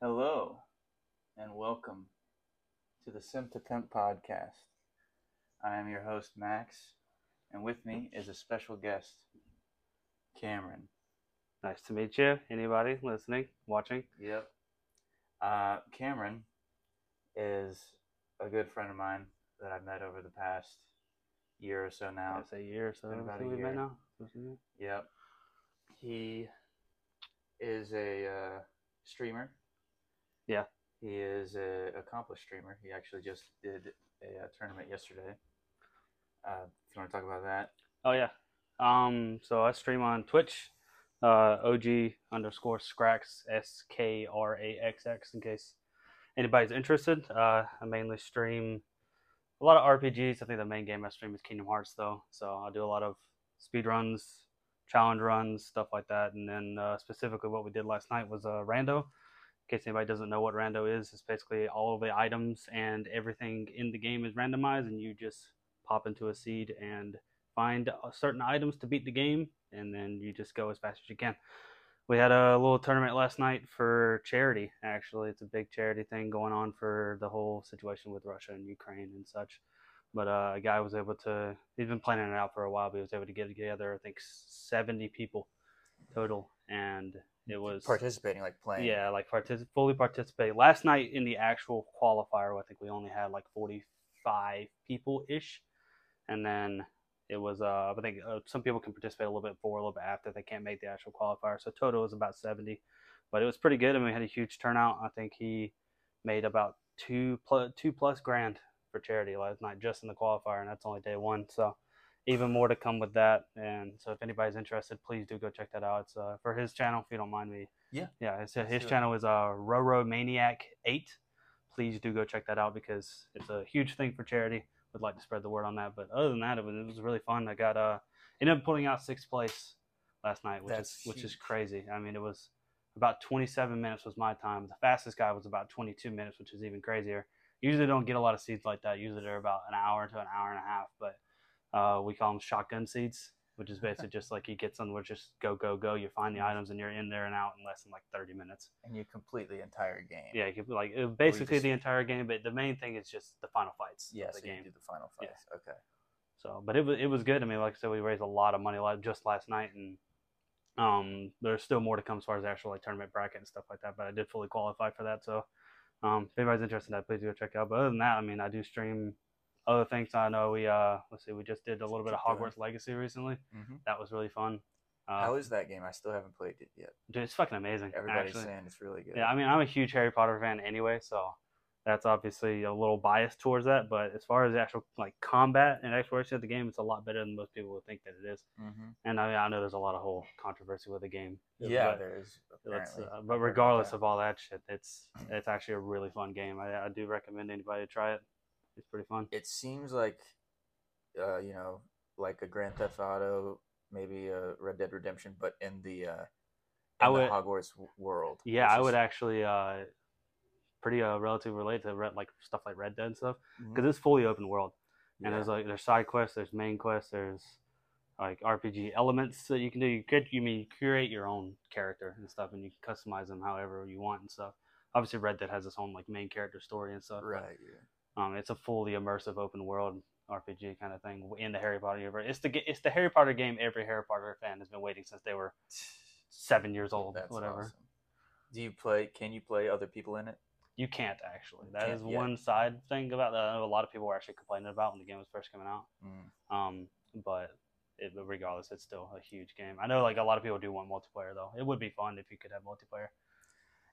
Hello, and welcome to the Simp to Pimp podcast. I am your host, Max, and with me is a special guest, Cameron. Nice to meet you. Anybody listening, watching? Yep. Uh, Cameron is a good friend of mine that I've met over the past year or so now. That's a year or so. been about a year. now. Supposed to be- Yep. He is a uh, streamer. Yeah. He is a accomplished streamer. He actually just did a, uh tournament yesterday. Uh, if you want to talk about that, Oh yeah. Um. So I stream on Twitch. Uh, OG underscore Skraxx S K R A X X. In case anybody's interested. Uh, I mainly stream a lot of RPGs. I think the main game I stream is Kingdom Hearts though. So I do a lot of speed runs, challenge runs, stuff like that. And then uh, specifically what we did last night was uh, rando. Case anybody doesn't know what rando is, it's basically all of the items and everything in the game is randomized, and you just pop into a seed and find uh, certain items to beat the game, and then you just go as fast as you can. We had a little tournament last night for charity. Actually, it's a big charity thing going on for the whole situation with Russia and Ukraine and such. But uh, a guy was able to. He's been planning it out for a while, but he was able to get together. I think seventy people total, and it was participating, like playing. yeah, like partic- fully participate. Last night in the actual qualifier, I think we only had like 45 people ish. And then it was, uh, I think uh, some people can participate a little bit before, a little bit after. They can't make the actual qualifier. So total was about 70. But it was pretty good. I mean, we had a huge turnout. I think he made about two plus, two plus grand for charity last night just in the qualifier, and that's only day one. So even more to come with that. And so if anybody's interested, please do go check that out. It's uh, for his channel, if you don't mind me. Yeah. Yeah, uh, his channel is uh, Roro Maniac 8. Please do go check that out because it's a huge thing for charity. Would like to spread the word on that. But other than that, it was, it was really fun. I got uh ended up pulling out sixth place last night, which That's is which is crazy. I mean, it was about 27 minutes was my time. The fastest guy was about 22 minutes, which is even crazier. Usually don't get a lot of seeds like that. Usually they're about an hour to an hour and a half, but uh, we call them shotgun seeds, which is basically just like you get something where just go go go. You find the items and you're in there and out in less than like 30 minutes. and you complete the entire game. Yeah, you like basically just- the entire game, but the main thing is just the final fights Yeah. of the game. do the final Yeah. fights. Okay. So, but it was it was good. I mean, like I said, we raised a lot of money like just last night, and um, there's still more to come as far as the actual like tournament bracket and stuff like that. But I did fully qualify for that. So, um, if anybody's interested in that, please go check it out. But other than that, I mean, I do stream other things. I know we uh, let's see, we just did a little bit of Hogwarts Legacy recently. hmm That was really fun. Uh, How is that game? I still haven't played it yet. dude, it's fucking amazing. Everybody's actually. saying it's really good. Yeah, I mean, I'm a huge Harry Potter fan anyway, so that's obviously a little biased towards that. But as far as the actual like combat and exploration of the game, it's a lot better than most people would think that it is. hmm And I, mean, I know there's a lot of whole controversy with the game. Yeah, but, there is. uh, but regardless of all that shit, it's it's actually a really fun game. I, I do recommend anybody to try it. It's pretty fun. it seems like, uh, you know, like a Grand Theft Auto, maybe a Red Dead Redemption, but in the uh, in I the would- Hogwarts w- world. Yeah, I would actually uh, pretty uh, relatively relate to red, like stuff like Red Dead and stuff because it's fully open world. and Yeah. there's like there's side quests, there's main quests, there's like RPG elements that you can do. You could you mean you create your own character and stuff, and you can customize them however you want and stuff. Obviously, Red Dead has its own like main character story and stuff. but, right. Yeah. Um, it's a fully immersive open world RPG kind of thing in the Harry Potter universe. It's the it's the Harry Potter game every Harry Potter fan has been waiting since they were seven years old, That's whatever. awesome. Do you play? Can you play other people in it? You can't actually. That Can't is yet. one side thing about that. I know a lot of people were actually complaining about when the game was first coming out. Mm. Um, but it, but regardless, it's still a huge game. I know like a lot of people do want multiplayer though. It would be fun if you could have multiplayer.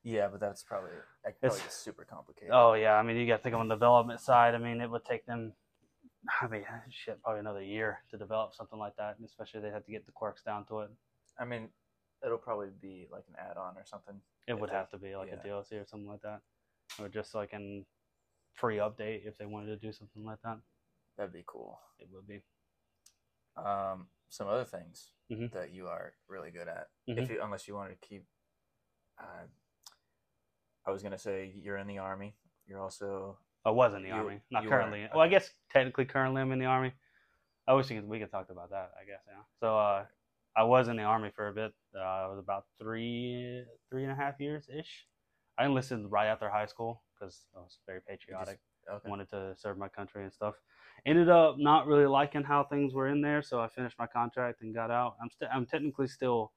Yeah, but that's probably probably It's- super complicated. Oh yeah, I mean you got to think on the development side. I mean it would take them, I mean shit, probably another year to develop something like that, and especially they had to get the quirks down to it. I mean, it'll probably be like an add-on or something. It would they- have to be like yeah. a DLC or something like that, or just like an free update if they wanted to do something like that. That'd be cool. It would be. Um, some other things Mhm. that you are really good at, Mhm. if you, unless you wanted to keep. Uh, I was gonna say you're in the army. You're also I was in the You- army, not currently. weren't, Well, I guess technically currently I'm in the army. I wish we could, we could talk about that. I guess yeah. So uh, I was in the army for a bit. Uh, I was about three three and a half years ish. I enlisted right after high school because I was very patriotic. Okay. wanted to serve my country and stuff. Ended up not really liking how things were in there, so I finished my contract and got out. I'm still I'm technically still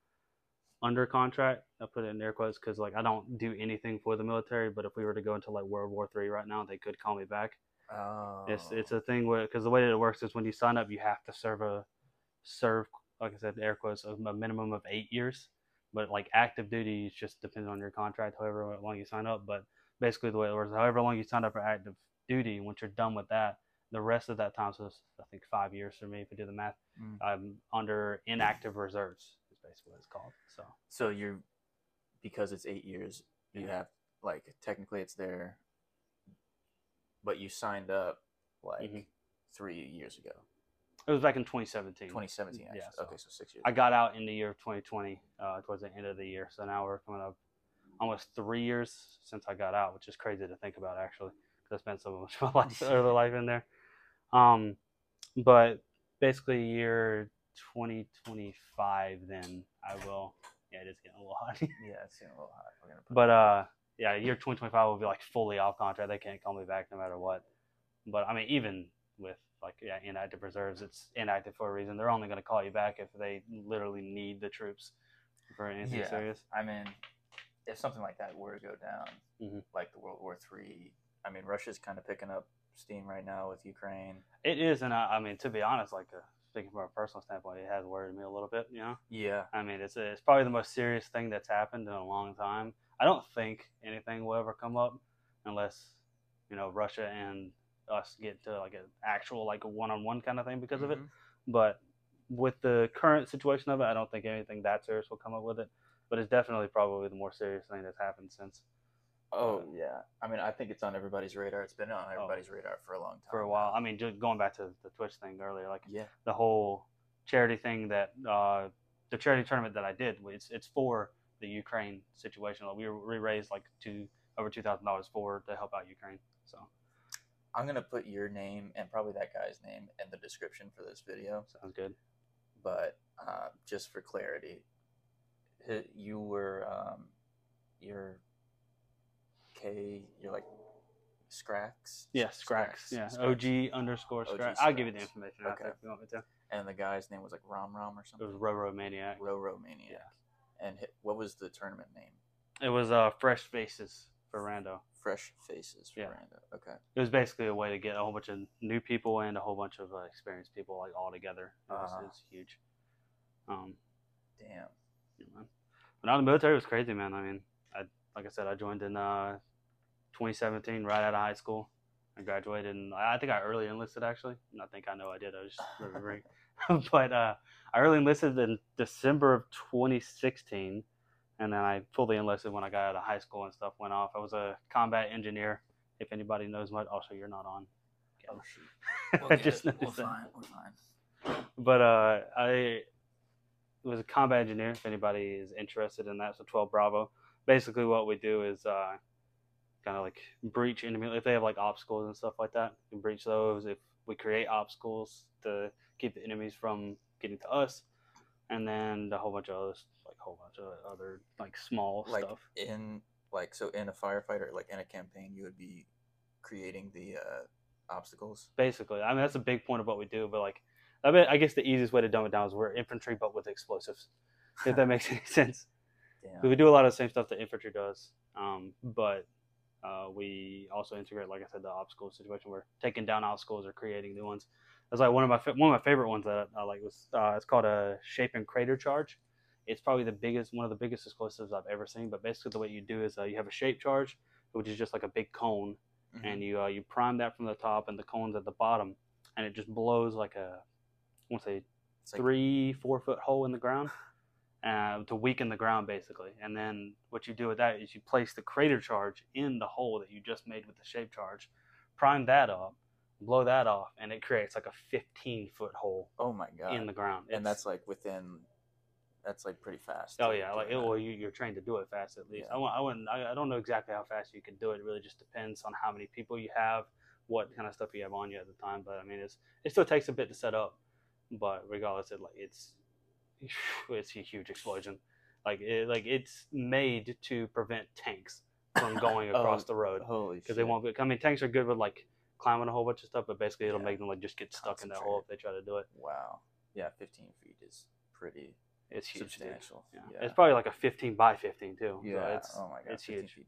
under contract. I put it in air quotes because like I don't do anything for the military. But if we were to go into like World War Three right now, they could call me back. Oh. It's it's a thing where because the way that it works is when you sign up, you have to serve a serve like I said air quotes a a minimum of eight years. But like active duty is just depending on your contract, however long you sign up. But basically the way it works, however long you sign up for active duty, once you're done with that, the rest of that time, so I think five years for me if you do the math, Mm. I'm under inactive reserves. What it's called. So So you're because it's eight years, you Yeah. have like technically it's there, but you signed up like Mhm. three years ago, it was back in 2017. 2017. Actually. Yeah, so okay, so six years. I got out in the year of 2020, uh, towards the end of the year. So now we're coming up almost three years since I got out, which is crazy to think about actually, because I spent so much of my life, early life in there. Um, but basically, year 2025, then I will. Yeah, it is getting a little hot. yeah, it's getting a little hot. We're gonna put but uh, yeah, year 2025 will be like fully off contract. They can't call me back no matter what. But I mean, even with like yeah, inactive reserves, it's inactive for a reason. They're only going to call you back if they literally need the troops for anything Yeah. serious. I mean, if something like that were to go down, Mhm. like the World War Three, I mean, Russia's kind of picking up steam right now with Ukraine. It is, and I, I mean, to be honest, like uh, speaking from a personal standpoint, it has worried me a little bit. You know, Yeah, I mean, it's it's probably the most serious thing that's happened in a long time. I don't think anything will ever come up unless you know Russia and us get to like an actual like a one-on-one kind of thing because of it. Mhm. But with the current situation of it, I don't think anything that serious will come up with it. But it's definitely probably the more serious thing that's happened since Oh yeah. I mean, I think it's on everybody's radar. It's been on everybody's radar for a long time. Oh. for a while. I mean, just going back to the Twitch thing earlier, like Yeah. the whole charity thing that uh, the charity tournament that I did, it's it's for the Ukraine situation. Like we we raised like two over two thousand dollars for to help out Ukraine. So I'm gonna put your name and probably that guy's name in the description for this video. sounds good. But uh, just for clarity, you were um, you're K. You're like Skraxx. Yeah, Skraxx. Yeah, Skraxx. OG underscore OG Skraxx. I'll give you the information Okay. if you want me to. And the guy's name was like Rom Rom or something. It was Roro Maniac. Roro Maniac. Yeah. And hi- what was the tournament name? It was uh, Fresh Faces for Rando. Fresh Faces for Yeah. Rando. Okay. It was basically a way to get a whole bunch of new people and a whole bunch of uh, experienced people like all together. It was, Uh-huh. it was huge. Um, Damn. know, but now the military was crazy, man. I mean, like I said, I joined in uh, 2017, right out of high school. I graduated, and I I think I early enlisted actually. I think I know I did. I was just remembering, but uh, I early enlisted in December of 2016, and then I fully enlisted when I got out of high school and stuff went off. I was a combat engineer. If anybody knows much, also you're not on. Oh shoot. I We'll get just it. We're fine. We're fine. but uh, I was a combat engineer. If anybody is interested in that, so 12 Bravo. Basically, what we do is uh, kind of like breach enemy. If they have like obstacles and stuff like that, we can breach those. If we create obstacles to keep the enemies from getting to us, and then a whole bunch of others, like a whole bunch of other like small Like stuff. in like so in a firefighter like in a campaign you would be creating the uh, obstacles. Basically, I mean that's a big point of what we do. But like, I mean, I guess the easiest way to dumb it down is we're infantry, but with explosives. If that makes any sense. Damn. we do a lot of the same stuff that infantry does, um, but uh, we also integrate, like I said, the obstacle situation. We're taking down obstacles or creating new ones. That's like one of my one of my favorite ones that I like was uh, it's called a shape and crater charge. It's probably the biggest one of the biggest explosives I've ever seen. But basically, the way you do is uh, you have a shape charge, which is just like a big cone, Mhm. and you uh, you prime that from the top, and the cone's at the bottom, and it just blows like a I want to say It's like- three four foot hole in the ground uh, to weaken the ground basically and then what you do with that is you place the crater charge in the hole that you just made with the shape charge prime that up blow that off and it creates like a 15 foot hole oh my god. in the ground and that's like within. That's like pretty fast. oh yeah like that. well you, you're trained to do it fast at least Yeah. I, I wouldn't I, I don't know exactly how fast you can do it it really just depends on how many people you have what kind of stuff you have on you at the time but i mean it's it still takes a bit to set up but regardless it like it's it's a huge explosion like it, like it's made to prevent tanks from going Oh, across the road Holy because they won't. Be, I mean, tanks are good with like climbing a whole bunch of stuff, but basically it'll Yeah. make them like just get stuck in that hole if they try to do it. Wow. Yeah, 15 feet is pretty It's huge. substantial. Yeah. Yeah. It's probably like a 15 by 15 too. Yeah. So it's, oh my god. it's 15 huge.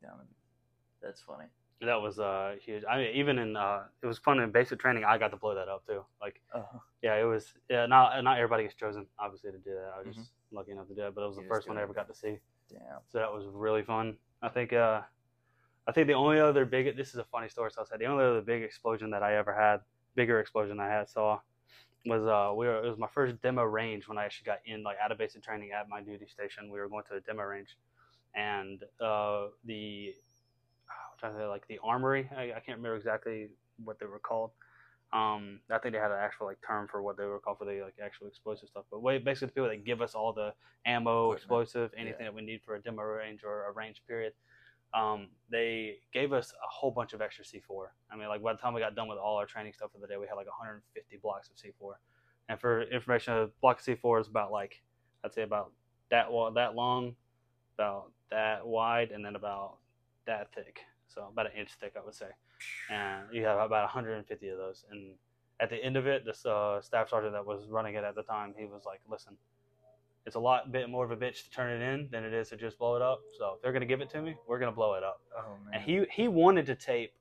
That's funny. That was uh huge. I mean, even in uh, it was fun in basic training. I got to blow that up too. Like, Uh, yeah, it was. Yeah, not not everybody gets chosen, obviously, to do that. I was Mhm. just lucky enough to do it, but it was You the first one I ever got to see. damn. So that was really fun. I think. uh I think the only other big. This is a funny story. So I said the only other big explosion that I ever had, bigger explosion I had saw, was uh we were it was my first demo range when I actually got in like out of basic training at my duty station. We were going to a demo range, and uh the trying to say like the armory. I, I can't remember exactly what they were called. Um, I think they had an actual like term for what they were called for the like actual explosive stuff. But wait, basically the people that give us all the ammo, explosive, anything Yeah. that we need for a demo range or a range period. Um, they gave us a whole bunch of extra C4. I mean, like by the time we got done with all our training stuff for the day, we had like 150 blocks of C4. And for information, a block of C4 is about like I'd say about that that long, about that wide, and then about that thick. So about an inch thick, I would say. And you have about 150 of those. And at the end of it, this uh, staff sergeant that was running it at the time, he was like, "Listen, it's a lot bit more of a bitch to turn it in than it is to just blow it up. So if they're gonna give it to me, we're gonna blow it up." Oh man. And he he wanted to tape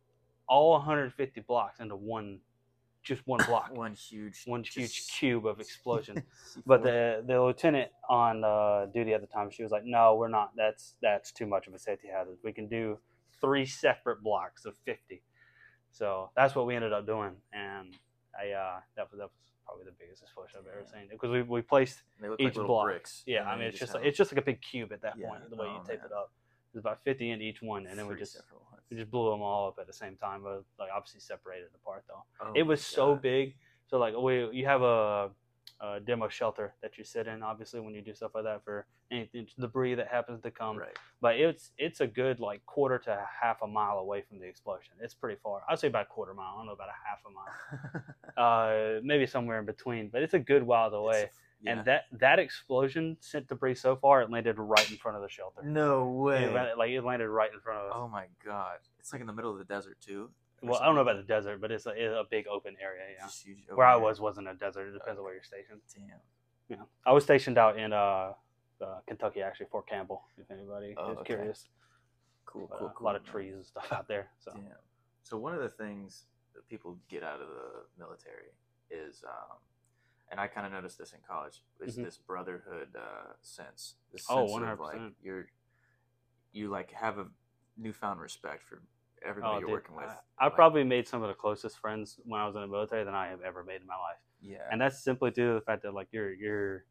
all 150 blocks into one, just one block, one huge, one huge just- cube of explosion. But the the lieutenant on uh, duty at the time, she was like, "No, we're not. That's that's too much of a safety hazard. We can do three separate blocks of 50." So that's what we ended up doing, and I uh, that was that was probably the biggest explosion I've ever seen because we we placed each like block. bricks. yeah. I mean, it's just like, it's just like a big cube at that Yeah. point. The way you Oh, tape man. it up, it's about 50 in each one, and then we just we just blew them all up at the same time, but like obviously separated apart though Oh it was so God. big. So like we you have a, a demo shelter that you sit in, obviously when you do stuff like that for anything debris that happens to come. right. But it's it's a good like quarter to half a mile away from the explosion. It's pretty far. I'd say about a quarter mile. I don't know about a half a mile. Uh, maybe somewhere in between. But it's a good while away. Yeah. And that that explosion sent debris so far it landed right in front of the shelter. no way. It, landed- like it landed right in front of us. oh my god! It's like in the middle of the desert too. Well, I don't know about the desert, but it's a, it's a big open area. Yeah. Huge Where I was wasn't a desert. It depends on where you're stationed. Damn. Yeah, I was stationed out in uh, uh Kentucky actually, Fort Campbell. If anybody Oh, is okay. curious, Cool, cool, uh, cool. a lot of trees and stuff out there. So Damn. So one of the things that people get out of the military is, um, and I kind of noticed this in college, is Mhm. this brotherhood uh, sense. This Oh, sense of like 100%. you're, you like have a newfound respect for everybody Oh, you're dude, working with. I, I Like, probably made some of the closest friends when I was in the military than I have ever made in my life, yeah, and that's simply due to the fact that like you're you're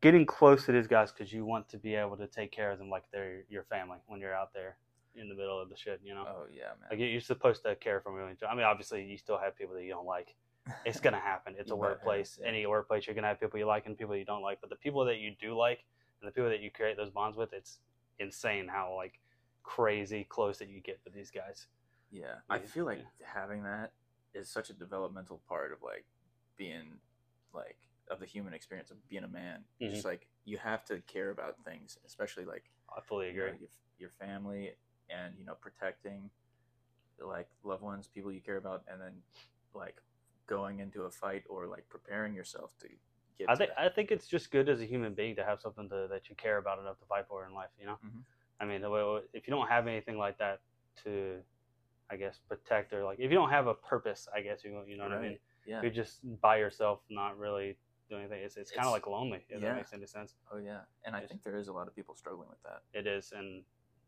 getting close to these guys because you want to be able to take care of them like they're your family when you're out there in the middle of the shit. You know, oh yeah, man. like you- you're supposed to care for them. I mean, obviously you still have people that you don't like. It's gonna happen. It's a have, workplace. yeah. Any workplace, you're gonna have people you like and people you don't like. But the people that you do like and the people that you create those bonds with, it's insane how like crazy close that you get with these guys. Yeah, I feel like yeah. having that is such a developmental part of like being like of the human experience of being a man. Mhm. Just like you have to care about things, especially like I fully you know, agree. your, your family and you know protecting like loved ones, people you care about, and then like going into a fight or like preparing yourself to get. I think that. I think it's just good as a human being to have something to, that you care about enough to fight for in life. You know, Mhm. I mean, if you don't have anything like that to, I guess, protect or like if you don't have a purpose, I guess you you know what I mean. yeah. You're just by yourself, not really doing anything. It's it's kind of like lonely. If yeah. that makes any sense. Oh yeah, and I think there is a lot of people struggling with that. It is, and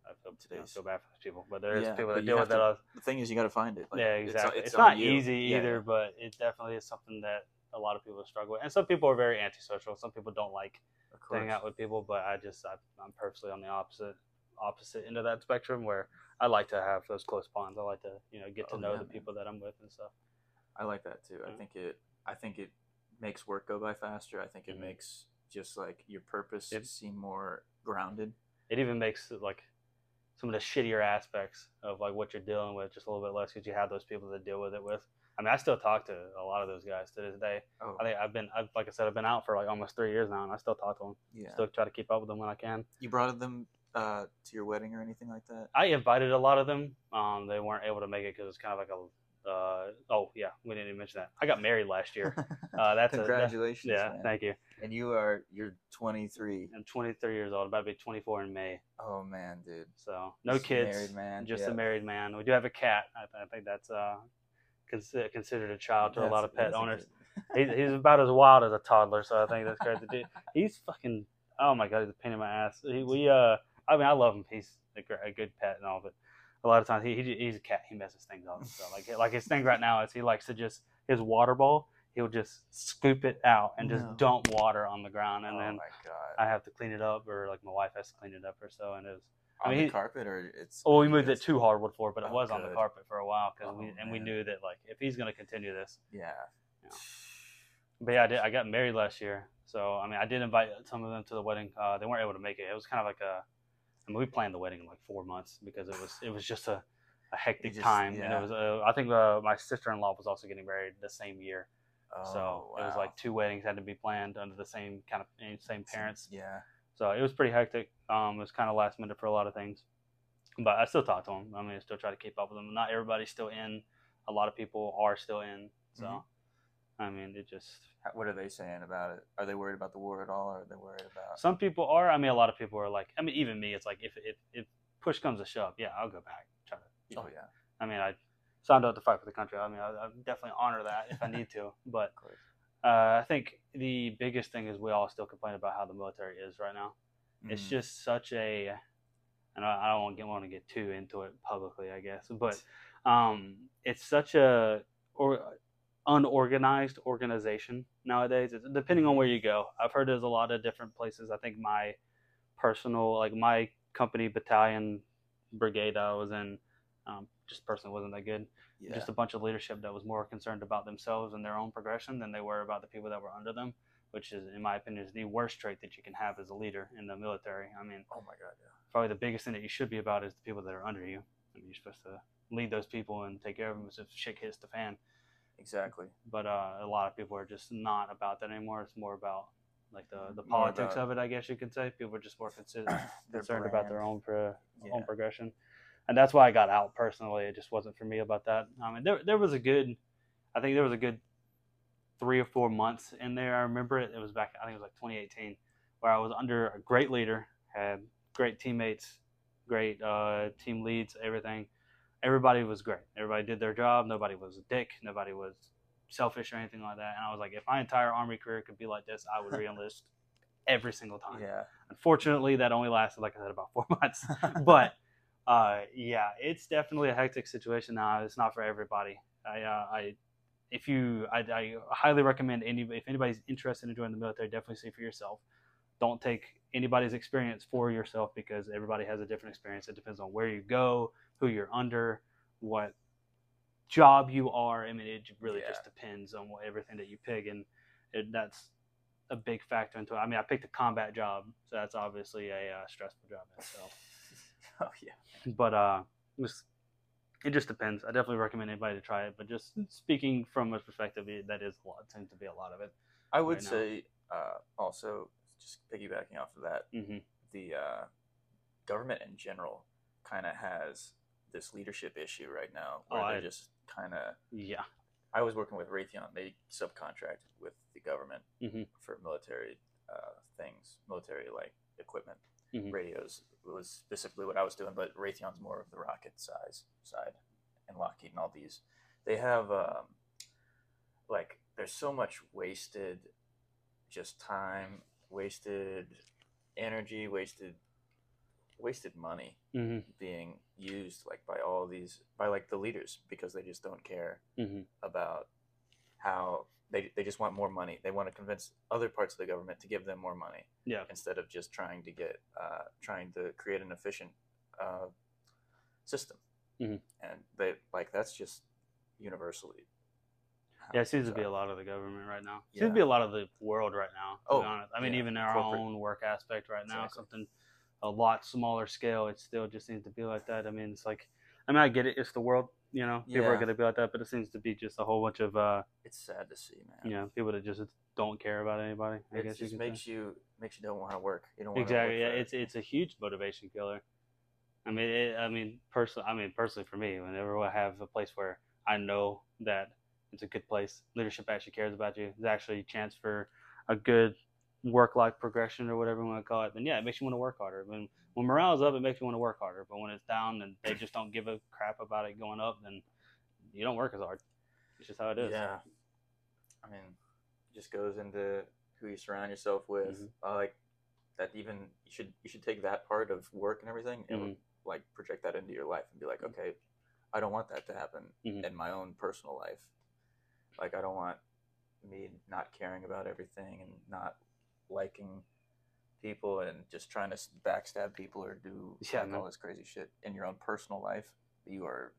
I feel, know, Today's- feel bad for those people, but there is Yeah, people that deal with that. to- other- The thing is, you got to find it. Like, yeah, it's- exactly. It's, on not you. easy Yeah, either, but it definitely is something that a lot of people struggle with. And some people are very antisocial. Some people don't like hanging out with people, but I just I, I'm purposely on the opposite opposite end of that spectrum where I like to have those close bonds. I like to you know get to Oh, know yeah, the man. people that I'm with and stuff. I like that too. I think it. I think it makes work go by faster. I think it Mhm. makes just like your purpose It- seem more grounded. It even makes like some of the shittier aspects of like what you're dealing with just a little bit less because you have those people to deal with it with. I mean, I still talk to a lot of those guys to this day. Oh, I think I've been, I've, like I said, I've been out for like almost three years now, and I still talk to them. yeah. Still try to keep up with them when I can. you brought them uh, to your wedding or anything like that? I invited a lot of them. Um, they weren't able to make it because it's kind of like a. Uh, oh yeah, we didn't even mention that. I got married last year. Uh, that's a- that- Congratulations. yeah, man. thank you. And you are you're 23. I'm 23 years old. About to be 24 in May. Oh man, dude. So no Just kids. Married man. Just yeah. a married man. We do have a cat. I, I think that's uh, consider, considered a child to a lot of pet owners. He's, he's about as wild as a toddler, so I think that's great to do. He's fucking. Oh my god, he's a pain in my ass. He, we uh, I mean, I love him. He's a, gr- a good pet and all, but a lot of times he, he he's a cat. He messes things up. So like like his thing right now is he likes to just his water bowl. He'll just scoop it out and just No. dump water on the ground, and oh then. I have to clean it up, or like my wife has to clean it up or so. And it was on mean, the he- carpet or it's. Oh, we moved it to hardwood floor, but it Oh, was on the carpet for a while because Oh, we and we knew that like if he's gonna continue this. Yeah. But yeah, I did. I got married last year, so I mean, I did invite some of them to the wedding. Uh, they weren't able to make it. It was kind of like a. I mean, we planned the wedding in like four months because it was it was just a, a hectic just- time, and it was. Uh, I think uh, my sister in law was also getting married the same year, Oh, so it was like two weddings had to be planned under the same kind of eh, same parents. Yeah. So it was pretty hectic. Um, it was kind of last minute for a lot of things, but I still talk to them. I mean, I still try to keep up with them. Not everybody's still in. A lot of people are still in. So, Mhm. I mean, it just What are they saying about it? Are they worried about the war at all, or are they worried about? some people are. I mean, a lot of people are like. I mean, even me. It's like if if, if push comes to shove, yeah, I'll go back. Try to. You know, Oh yeah, I mean, I signed up to fight for the country. I mean, I, I definitely honor that if I need to. But uh, I think the biggest thing is we all still complain about how the military is right now. It's Mhm. just such a, and I, I don't want to get want to get too into it publicly, I guess, but um, it's such a or unorganized organization nowadays. It's, depending on where you go, I've heard there's a lot of different places. I think my personal, like my company battalion brigade I was in, um, just personally wasn't that good. yeah. Just a bunch of leadership that was more concerned about themselves and their own progression than they were about the people that were under them. Which is, in my opinion, is the worst trait that you can have as a leader in the military. I mean, oh my god, yeah. probably the biggest thing that you should be about is the people that are under you. I mean, you're supposed to lead those people and take care of them as if shit hits the fan. Exactly. But uh, a lot of people are just not about that anymore. It's more about like the, the More politics of it, I guess you could say. People are just more consider- concerned about their own pro- Yeah. own progression, and that's why I got out personally. It just wasn't for me about that. I mean, there there was a good, I think there was a good three or four months in there. I remember it. It was back. I think it was like 2018, where I was under a great leader, had great teammates, great uh, team leads, everything. Everybody was great. Everybody did their job. Nobody was a dick. Nobody was selfish or anything like that. And I was like, if my entire army career could be like this, I would reenlist every single time. Yeah. Unfortunately, that only lasted, like I said, about four months. but uh, yeah, it's definitely a hectic situation now. It's not for everybody. I, uh, I, if you, I, I highly recommend any, if anybody's interested in joining the military, definitely see for yourself. Don't take anybody's experience for yourself because everybody has a different experience. It depends on where you go, who you're under, what job you are. I mean, it really Yeah. just depends on what, everything that you pick, and it, that's a big factor into it. I mean, I picked a combat job, so that's obviously a uh, stressful job in itself. oh yeah. But uh, it, was, it just depends. I definitely recommend anybody to try it. But just speaking from a perspective, it, that is a lot. Seems to be a lot of it. I would right say uh, also just piggybacking off of that, hmm the uh, government in general kind of has this leadership issue right now where Oh, they're I- just kind of. Yeah. I was working with Raytheon. They subcontract with the government Mhm. for military uh, things, military like equipment, Mhm. radios was specifically what I was doing. But Raytheon's more of the rocket size side, and Lockheed and all these. They have um, like there's so much wasted, just time, wasted energy, wasted, wasted money hmm being used like by all these by like the leaders because they just don't care hmm about how they, they just want more money they want to convince other parts of the government to give them more money Yeah. instead of just trying to get uh, trying to create an efficient uh, system Mhm. and they like that's just universally Yeah, it seems to be a lot of the government right now. Seems Yeah. to be a lot of the world right now. To Oh, be honest. I mean, yeah. even our Corporate. own work aspect right now, Exactly. something a lot smaller scale, it still just seems to be like that. I mean, it's like, I mean, I get it. It's the world, you know. People are going to be like that, but it seems to be just a whole bunch of, uh, it's sad to see man you know, people that just don't care about anybody. I it guess you just say. makes you makes you don't want to work. You don't exactly. To Yeah, it's it's a huge motivation killer. I mean, it, I mean, personally, I mean, personally for me, whenever I have a place where I know that it's a good place, leadership actually cares about you. There's actually a chance for a good work-life progression or whatever you want to call it. Then yeah, it makes you want to work harder. When when morale's up, it makes you want to work harder. But when it's down and they just don't give a crap about it going up, then you don't work as hard. It's just how it is. Yeah. I mean, it just goes into who you surround yourself with. Mhm. I like that. Even you should you should take that part of work and everything and Mhm. like project that into your life and be like, okay, I don't want that to happen Mhm. in my own personal life. Like I don't want me not caring about everything and not liking people and just trying to backstab people or do Yeah, like, man. all this crazy shit in your own personal life. You are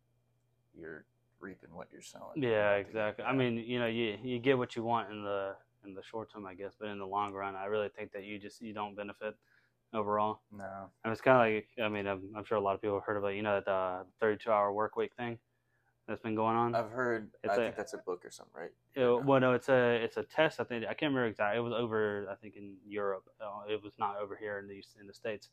you're reaping what you're sowing. Yeah, You have to get exactly. I mean, you know, you you get what you want in the in the short term, I guess, but in the long run, I really think that you just you don't benefit overall. no. And it's kind of like, I mean, I'm, I'm sure a lot of people have heard about, you know, that uh, 32 hour work week thing that's been going on. I've heard. It's I a- think that's a book or something, right? Uh, well, no, it's a it's a test. I think I can't remember exactly. It was over, I think, in Europe. Uh, it was not over here in the in the states,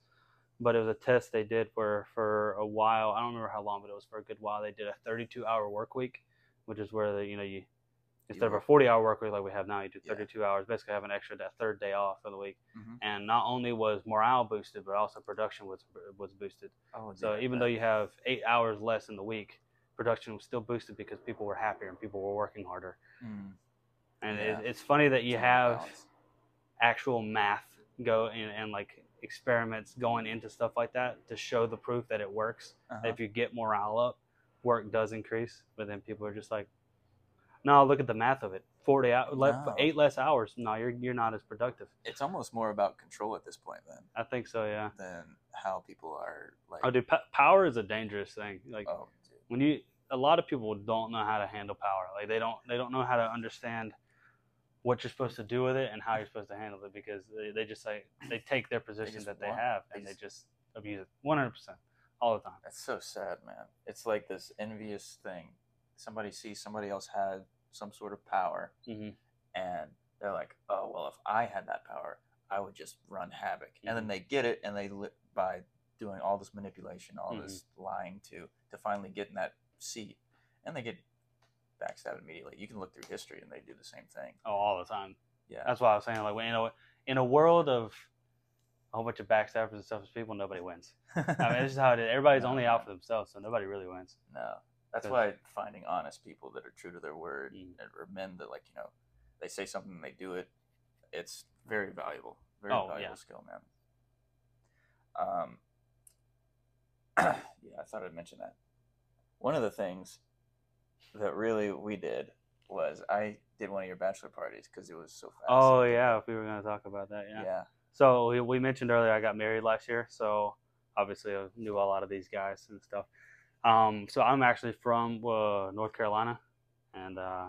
but it was a test they did for for a while. I don't remember how long, but it was for a good while. They did a 32 hour work week, which is where the you know you instead of a 40 hour work week like we have now, you do Yeah. 32 hours. Basically, have an extra that third day off of the week, Mhm. and not only was morale boosted, but also production was was boosted. Oh, So yeah, even though you have eight hours less in the week, production was still boosted because people were happier and people were working harder. Mm, And Yeah. it, it's funny that you it's all about have actual math go in and like experiments going into stuff like that to show the proof that it works. Uh-huh. If you get morale up, work does increase. But then people are just like, no, look at the math of it. Forty hours, No. eight less hours. No, you're you're not as productive. It's almost more about control at this point then I think so. Yeah. than how people are like. Oh, dude, po- power is a dangerous thing. Like oh. When you a lot of people don't know how to handle power like they don't they don't know how to understand what you're supposed to do with it and how you're supposed to handle it because they, they just like they take their position just that they want- have and they just- just abuse it 100% all the time That's so sad, man. It's like this envious thing. Somebody sees somebody else had some sort of power, hmm and they're like, "Oh, well, if I had that power, I would just run havoc." And then Mhm. they get it, and they li- by doing all this manipulation, all this Mm-hmm. lying to to finally get in that seat, and they get backstabbed immediately. You can look through history, and they do the same thing. oh all the time Yeah, that's why i was saying like in a, in a world of a whole bunch of backstabbers and selfish people nobody wins i mean this is how it is everybody's No, only no. out for themselves so nobody really wins No, that's why finding honest people that are true to their word Mm. and- or men that like you know they say something and they do it. It's very valuable, very Oh, valuable yeah. skill, man. Um, yeah, I thought I'd mention that. One of the things that really we did was I did one of your bachelor parties because it was so fast. oh yeah if we were going to talk about that yeah, yeah So we, we mentioned earlier I got married last year, so obviously I knew a lot of these guys and stuff. Um, so I'm actually from uh, North Carolina, and uh,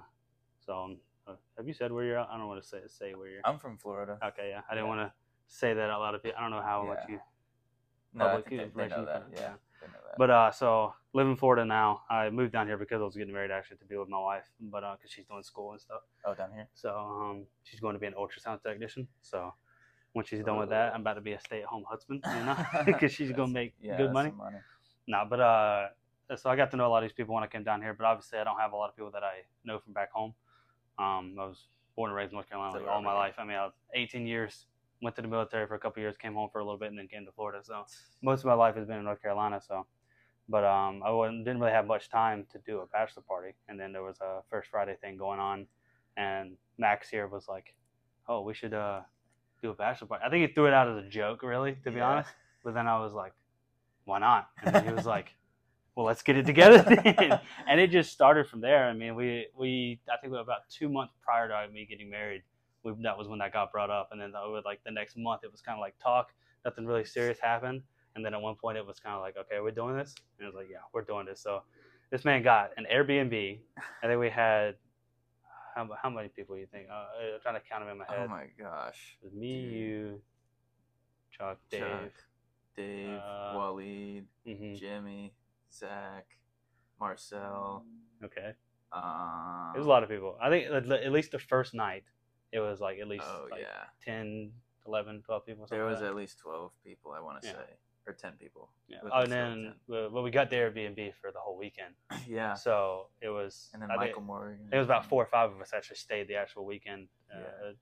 so um, uh, have you said where you're? at? I don't want to say say where you're. I'm from Florida. okay, yeah, I didn't Yeah. want to say that out loud. I don't know how much you. No, public they, they know that. Yeah, yeah. they know that. But uh, so live in Florida now. I moved down here because I was getting married actually to be with my wife, but uh, because she's doing school and stuff. oh, down here. So um, she's going to be an ultrasound technician. So when she's done with that, I'm about to be a stay-at-home husband, you know, because she's gonna make yeah, good money. money. No, but uh, so I got to know a lot of these people when I came down here. But obviously, I don't have a lot of people that I know from back home. Um, I was born and raised in North Carolina like, all my life. I mean, I was 18 years, went to the military for a couple years, came home for a little bit, and then came to Florida. So most of my life has been in North Carolina. So, but um, I wasn't, didn't really have much time to do a bachelor party. And then there was a First Friday thing going on, and Max here was like, "Oh, we should uh do a bachelor party." I think he threw it out as a joke, really, to be Yeah. honest. But then I was like, "Why not?" And then he was like, "Well, let's get it together." then." and it just started from there. I mean, we we I think we about two months prior to me getting married, we, that was when that got brought up. And then over like the next month, it was kind of like talk. Nothing really serious happened. And then at one point, it was kind of like, okay, we're doing this. And it was like, yeah, we're doing this. So this man got an Airbnb. I think we had how, how many people you think? Uh, I'm trying to count them in my head. Oh my gosh. It was me, dude. you, Chuck, Dave. Chuck, Dave, uh, Waleed, hmm Jimmy, Zach, Marcel. Okay. Um, It was a lot of people. I think at least the first night, it was like at least Oh like yeah. 10, 11, 12 people. There was that. at least twelve people. I want to Yeah. say, or ten people. Yeah. Oh, and then well, we got the Airbnb for the whole weekend, yeah. so it was. And then I think- Michael Morgan. It was about four or five of us actually stayed the actual weekend. Uh,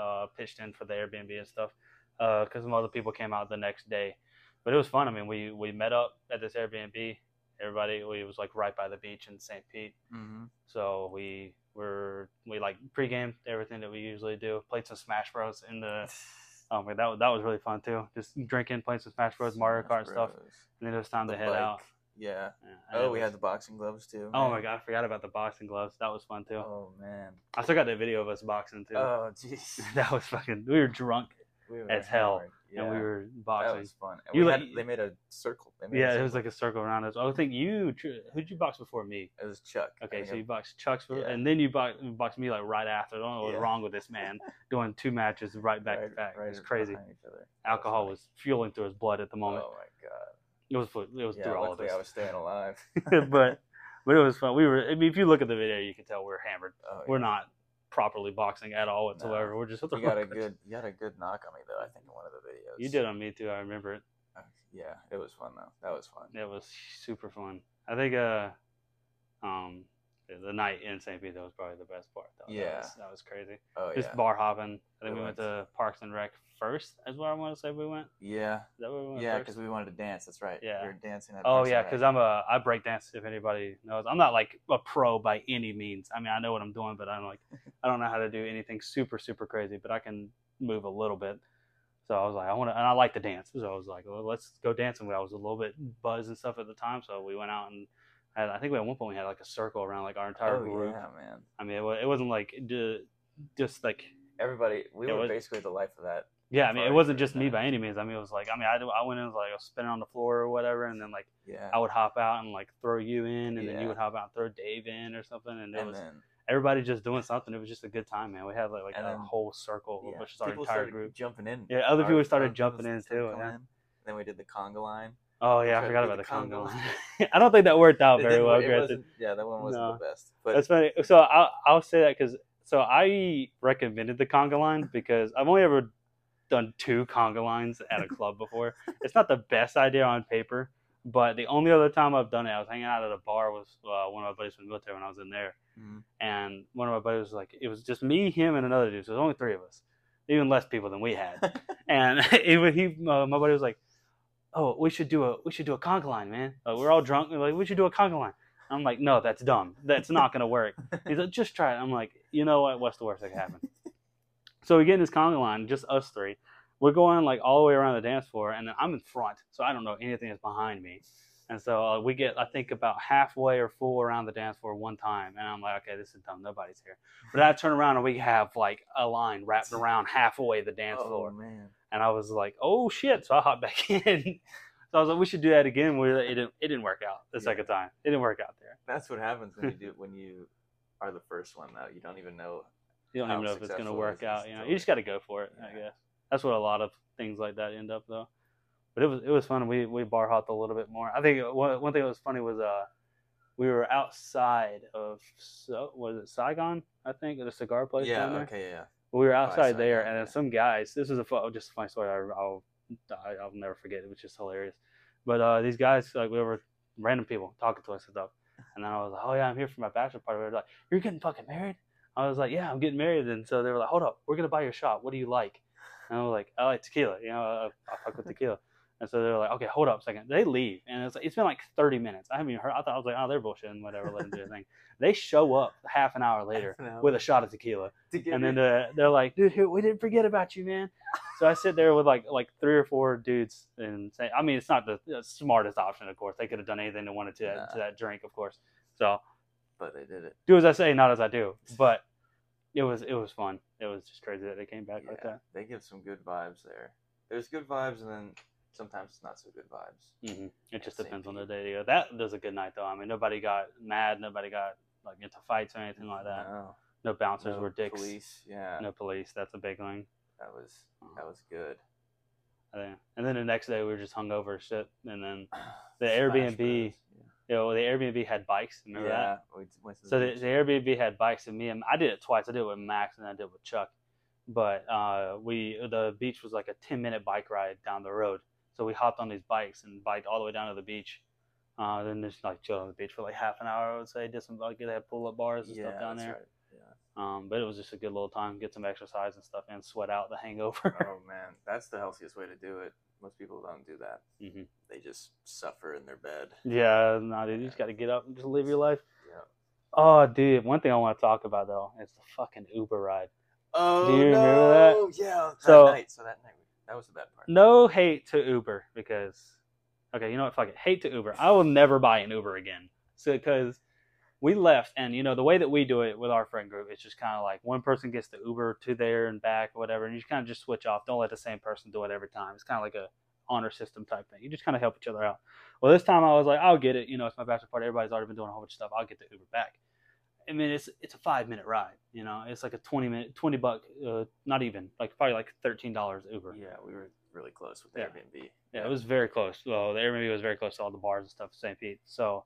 uh, pitched in for the Airbnb and stuff because some other people came out the next day. But it was fun. I mean, we we met up at this Airbnb. Everybody, we it was like right by the beach in St. Pete. hmm So we were we like pregame everything that we usually do. Played some Smash Bros in the. Oh man, that was, that was really fun too. Just drinking, playing some Smash Bros, Mario Kart stuff, and then it was time The to head bike. out. Yeah. Yeah, Oh, we had the boxing gloves too. Oh my god, I forgot about the boxing gloves. That was fun too. Oh man. I still got that video of us boxing too. Oh jeez. that was fucking. We were drunk We as hell, hammered. and we Yeah. were That boxing. was fun. And You we like- had, they made a circle. They made a yeah, it was like a circle around us. I think you. Who'd you box before me? it was Chuck. Okay, so you boxed Chuck's, for, Yeah. and then you boxed, boxed me like right after. I don't know what's Yeah. wrong with this man doing two matches right back right- to back. right it's crazy. behind each other. That Alcohol funny. was fueling through his blood at the moment. Oh my god. It was it was Yeah, through all of luckily us. I was staying alive. but but it was fun. We were. I mean, if you look at the video, you can tell we're hammered. Oh, We're not properly boxing at all whatsoever. No. We're just. You got a good. You got a good knock on me though. I think in one of the videos. You did on me too. I remember it. Uh, Yeah, it was fun though. That was fun. It was super fun. I think uh um the- night in St. Pete that was probably the best part though. Yeah. That was, that was crazy. Oh Just yeah. bar hopping. I think We we went went- to Parks and Rec first, is where I want to say we went. Yeah. Is that we went Yeah, because we wanted to dance. That's right. Yeah. we're dancing at. Oh Parks yeah, because I'm a I break dance. If anybody knows, I'm not like a pro by any means. I mean, I know what I'm doing, but I'm like, I don't know how to do anything super super crazy, but I can move a little bit. So I was like, I want to, and I like to dance. So I was like, well, let's go dancing. I was a little bit buzzed and stuff at the time, so we went out and I think we at one point we had like a circle around like our entire Oh group. yeah, man. I mean, it, it wasn't like d- just like Everybody, we were was- basically the life of that. yeah. I mean, it wasn't just me by any means. I mean, it was like I mean, I, I went in was like I was spinning on the floor or whatever, and then like. Yeah. I would hop out and like throw you in, and then you would hop out and throw Dave in or something, and it and was then everybody just doing something. It was just a good time, man. We had like, like And a then- whole circle, yeah, which is our entire group. jumping in. Yeah, other people started jumping in too. Yeah. in. Then we did the conga line. Oh yeah, I forgot about the the conga conga line. I don't think that worked out It very well. Granted, yeah, that one wasn't No. the best. But that's funny. So I'll I'll say that because so I recommended the conga line because I've only ever done two conga lines at a club before. It's not the best idea on paper, but the only other time I've done it, I was hanging out at a bar with uh, one of my buddies from the military when I was in there, Mhm. and one of my buddies was like, it was just me, him, and another dude. So it was only three of us, even less people than we had. and it, was- he, uh, my buddy was like, "Oh, we should do a we should do a conga line, man. Uh, we're all drunk. We're like, we should do a conga line." I'm like, "No, that's dumb. That's not gonna work." He's like, "Just try it." I'm like, "You know what? What's the worst that can happen?" so we get in this conga line, just us three. We're going like all the way around the dance floor, and then I'm in front, so I don't know anything that's behind me. And so uh, we get, I think, about halfway or full around the dance floor one time, and I'm like, okay, this is dumb. Nobody's here. But I turn around and we have like a line wrapped around halfway the dance oh floor, man. And I was like, oh shit! So I hopped back in. so I was like, we should do that again. We it didn't it didn't work out the Yeah. second time. It didn't work out there. That's what happens when you do when you are the first one though. You don't even know. You don't even know if it's gonna work out. You know, you just got to go for it. I guess that's what a lot of things like that end up though. But it was it was fun. We we bar hopped a little bit more. I think one one thing that was funny was uh we were outside of so was it Saigon I think the cigar place yeah. down there. Okay. Yeah. We were outside there, and then some guys. This is a fu- just a funny story. I, I'll I- I'll never forget. It was just hilarious. But uh, these guys, like we were random people talking to us and stuff, and then I was like, "Oh yeah, I'm here for my bachelor party." They were like, "You're getting fucking married?" I was like, "Yeah, I'm getting married." And so they were like, "Hold up, we're gonna buy your shot. What do you like?" And I was like, "I like tequila. You know, I, I fuck with tequila." And so they're like, "Okay, hold up a second. They leave, and it's like, it's been like 30 minutes. I haven't even heard. I thought I was like, "Oh, they're bullshitting. Whatever, let them do their thing." They show up half an hour later an hour with a shot of tequila and then uh, they're like, dude, we didn't forget about you, man. So I sit there with like like three or four dudes and say, I mean, it's not the smartest option, of course. They could have done anything they wanted to, that, to that drink, of course. So but they did it. do as I say, not as I do. But it was it was fun. It was just crazy that they came back like that. they give some good vibes there. There's good vibes, and then sometimes it's not so good vibes. hmm It just depends on the day. to go. That was a good night though. I mean, nobody got mad. Nobody got like into fights or anything like that. No, No bouncers no were dicks. Police, yeah, No police. That's a big thing. that was that was good. And then the next day we were just hungover shit. And then The Airbnb, Bros, you know, the Airbnb had bikes. Yeah, Remember that? we went to the So the, the Airbnb had bikes, and me and I did it twice. I did it with Max, and I did it with Chuck. but uh, we the beach was like a ten minute bike ride down the road. So we hopped on these bikes and biked all the way down to the beach. Uh, then just like chilled on the beach for like half an hour. I would say did some like they had pull up bars and yeah, stuff down there. right. Yeah. Um, but it was just a good little time, get some exercise and stuff, and sweat out the hangover. Oh man, that's the healthiest way to do it. Most people don't do that. Mhm. They just suffer in their bed. yeah, no, dude, you just got to get up and just live your life. Yeah. Oh, dude, one thing I want to talk about though is the fucking Uber ride. Oh you remember no! Yeah. That So- night. So that night, that was the bad part. No hate to Uber because, okay, you know what? Fuck it. Hate to Uber. I will never buy an Uber again. So because we left, and you know the way that we do it with our friend group, it's just kind of like one person gets the Uber to there and back, or whatever, and you kind of just switch off. Don't let the same person do it every time. It's kind of like a honor system type thing. You just kind of help each other out. Well, this time I was like, I'll get it. You know, it's my bachelor party. Everybody's already been doing a whole bunch of stuff. I'll get the Uber back. I mean, it's it's a five minute ride. You know, it's like a twenty minute, twenty buck, uh, not even like probably like thirteen dollars Uber. Yeah, we were really close with the Yeah. Airbnb. Yeah, it was very close. Well, the Airbnb was very close to all the bars and stuff, in St. Pete. So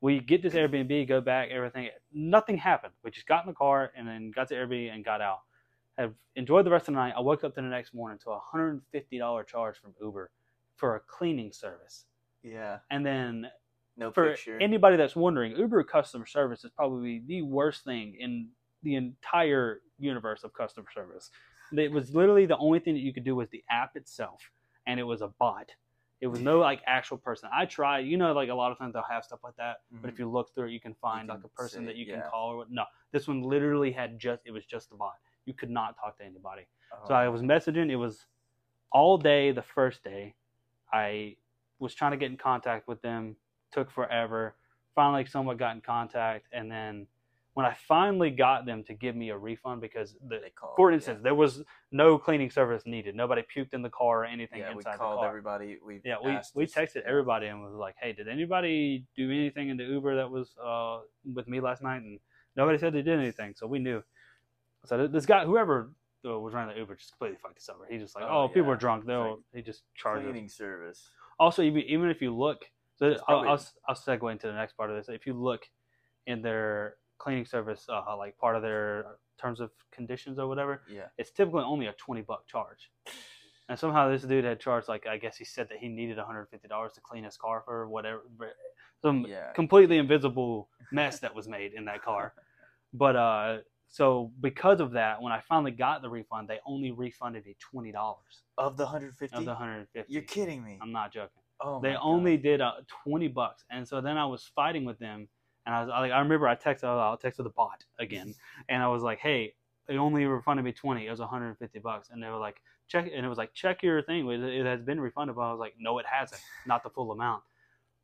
we get this Airbnb, go back, everything. Nothing happened. We just got in the car and then got to Airbnb and got out. Have enjoyed the rest of the night. I woke up the next morning to a hundred and fifty dollar charge from Uber for a cleaning service. Yeah. And then No for picture. anybody that's wondering, Uber customer service is probably the worst thing in the entire universe of customer service. It was literally the only thing that you could do was the app itself, and it was a bot. It was no like actual person. I tried, you know, like a lot of times they'll have stuff like that, but if mm-hmm. you look through it, you can find like can a person that you can call or what. No, this one literally had just it was just the bot. You could not talk to anybody. Oh, So I oh. was messaging. It was all day the first day. I was trying to get in contact with them. Took forever. Finally, someone got in contact, and then when I finally got them to give me a refund because the called. for yeah. instance there was no cleaning service needed. Nobody puked in the car or anything yeah, we inside the called everybody. We Yeah, we, we texted everybody and was like, "Hey, did anybody do anything in the Uber that was uh, with me last night?" And nobody said they did anything, so we knew. So this guy, whoever uh, was running the Uber, just completely fucked us over. He just like, Oh, "Oh, people are drunk." They'll like he just charged us. Cleaning service. Also, even if you look, so It's I'll, I'll I'll segue into the next part of this. If you look in their cleaning service, uh, like part of their terms of conditions or whatever, Yeah. it's typically only a 20 buck charge. And somehow this dude had charged like I guess he said that he needed 150 dollars to clean his car for whatever some Yeah. completely invisible mess that was made in that car. But uh so because of that, when I finally got the refund, they only refunded me twenty dollars Of the 150. of the 150. You're kidding me. I'm not joking. Oh. they my God. only did uh, 20 bucks, and so then I was fighting with them, and I was like, I remember I texted, I'll text the bot again, and I was like, hey, they only refunded me 20. It was 150 bucks, and they were like, check, and it was like, check your thing. It it has been refunded, but I was like, no, it hasn't, not the full amount.